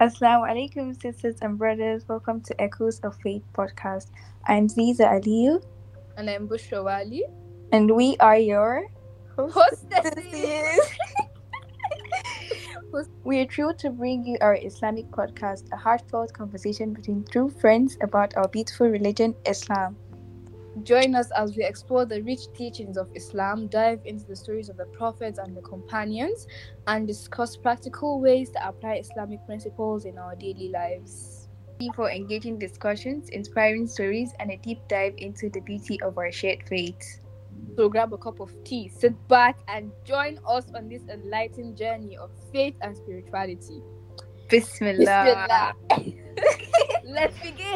Assalamu alaikum, sisters and brothers. Welcome to Echoes of Faith podcast. I'm Zeezah Aliyu, And I'm Bushra Wali. and we are your Hostesses. We are thrilled to bring you our Islamic podcast, a heartfelt conversation between true friends about our beautiful religion, Islam. Join us as we explore the rich teachings of Islam, dive into the stories of the prophets and the companions, and discuss practical ways to apply Islamic principles in our daily lives. Thank you for engaging discussions, inspiring stories, and a deep dive into the beauty of our shared faith. So grab a cup of tea, sit back, and join us on this enlightening journey of faith and spirituality. Bismillah. Bismillah. Let's begin.